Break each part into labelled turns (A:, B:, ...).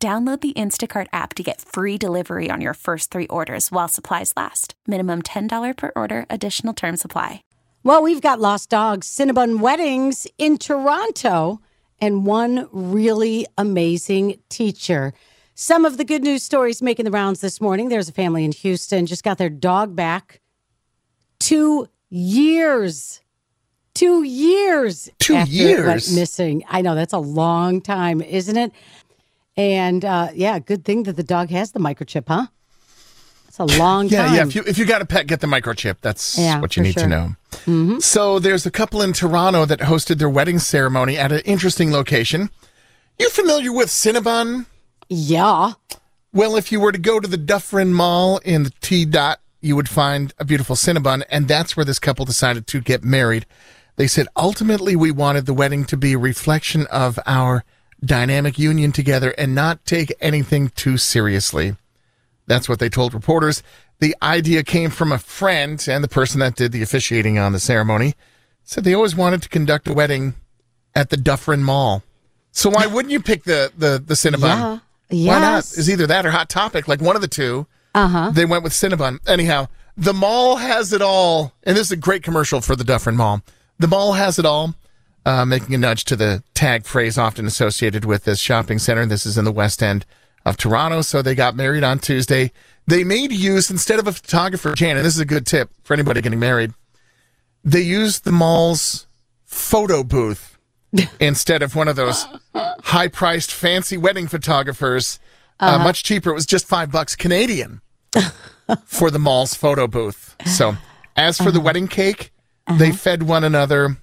A: Download the Instacart app to get free delivery on your first three orders while supplies last. Minimum $10 per order, additional term supply.
B: Well, we've got Lost Dogs, Cinnabon Weddings in Toronto, and one really amazing teacher. Some of the good news stories making the rounds this morning. There's a family in Houston just got their dog back. Two years. Two years.
C: Two
B: after
C: years?
B: It went missing. I know that's a long time, isn't it? And uh, yeah, good thing that the dog has the microchip, huh? It's a long
C: Yeah,
B: time.
C: yeah. Yeah, if you if you got a pet, get the microchip. That's
B: Yeah,
C: what you need
B: sure.
C: to know. So there's a couple in Toronto that hosted their wedding ceremony at an interesting location. You familiar with Cinnabon?
B: yeah.
C: Well, if you were to go to the Dufferin Mall in the T dot, you would find a beautiful Cinnabon, and that's where this couple decided to get married. They said ultimately we wanted the wedding to be a reflection of our dynamic union together and not take anything too seriously. That's what they told reporters. The idea came from a friend and the person that did the officiating on the ceremony said they always wanted to conduct a wedding at the Dufferin Mall. So why wouldn't you pick the the the Cinnabon?
B: Yeah.
C: Why not?
B: Yes.
C: Is either that or Hot Topic, like one of the two.
B: Uh huh.
C: They went with Cinnabon. Anyhow, the mall has it all, and this is a great commercial for the Dufferin Mall. The mall has it all, uh, making a nudge to the tag phrase often associated with this shopping center. This is in the West End of Toronto, so they got married on Tuesday. They made use instead of a photographer, Jan, and this is a good tip for anybody getting married. They used the mall's photo booth instead of one of those high-priced fancy wedding photographers. uh much cheaper. It was just five bucks Canadian for the mall's photo booth. So, as for the wedding cake, they fed one another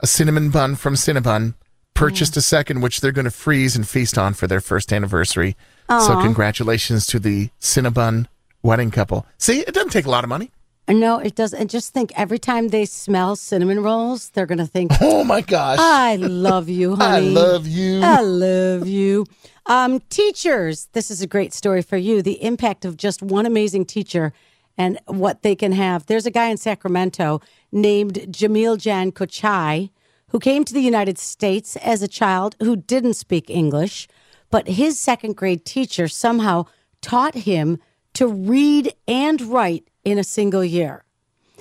C: a cinnamon bun from Cinnabon, purchased a second, which they're going to freeze and feast on for their first anniversary. So, congratulations to the Cinnabon wedding couple. See, it doesn't take a lot of money.
B: No, it doesn't. And just think every time they smell cinnamon rolls, they're going to think,
C: Oh my gosh.
B: I love you, honey.
C: I
B: honey.
C: love you.
B: I love you. Um, teachers, this is a great story for you. The impact of just one amazing teacher and what they can have. There's a guy in Sacramento named Jamil Jan Kochai who came to the United States as a child who didn't speak English, but his second grade teacher somehow taught him to read and write in a single year.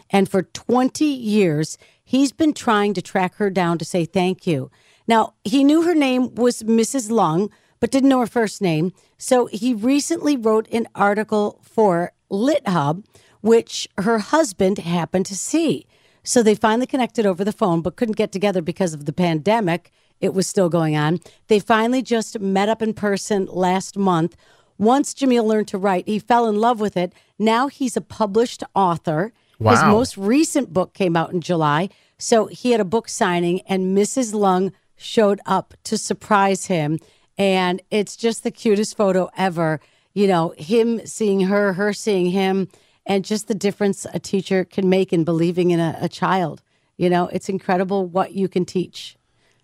B: And for 20 years, he's been trying to track her down to say thank you. Now, he knew her name was Mrs. Lung, but didn't know her first name. So he recently wrote an article for LitHub, which her husband happened to see. So they finally connected over the phone, but couldn't get together because of the pandemic. It was still going on. They finally just met up in person last month. Once Jamil learned to write, he fell in love with it. Now he's a published author.
C: Wow.
B: His most recent book came out in July. So he had a book signing, and Mrs. Lung showed up to surprise him. And it's just the cutest photo ever. You know, him seeing her, her seeing him, and just the difference a teacher can make in believing in a, a child. You know, it's incredible what you can teach.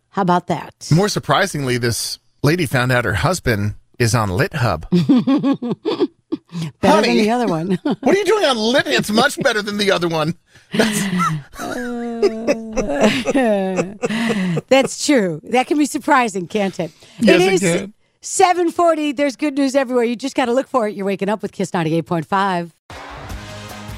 B: How about that?
C: More surprisingly, this lady found out her husband is on LitHub.
B: Better
C: Honey.
B: than the other one.
C: what are you doing on Lit? It's much better than the other one.
B: That's true. That can be surprising, can't it?
C: Yes, it
B: is
C: can.
B: 740. There's good news everywhere. You just got to look for it. You're waking up with Kiss 98.5.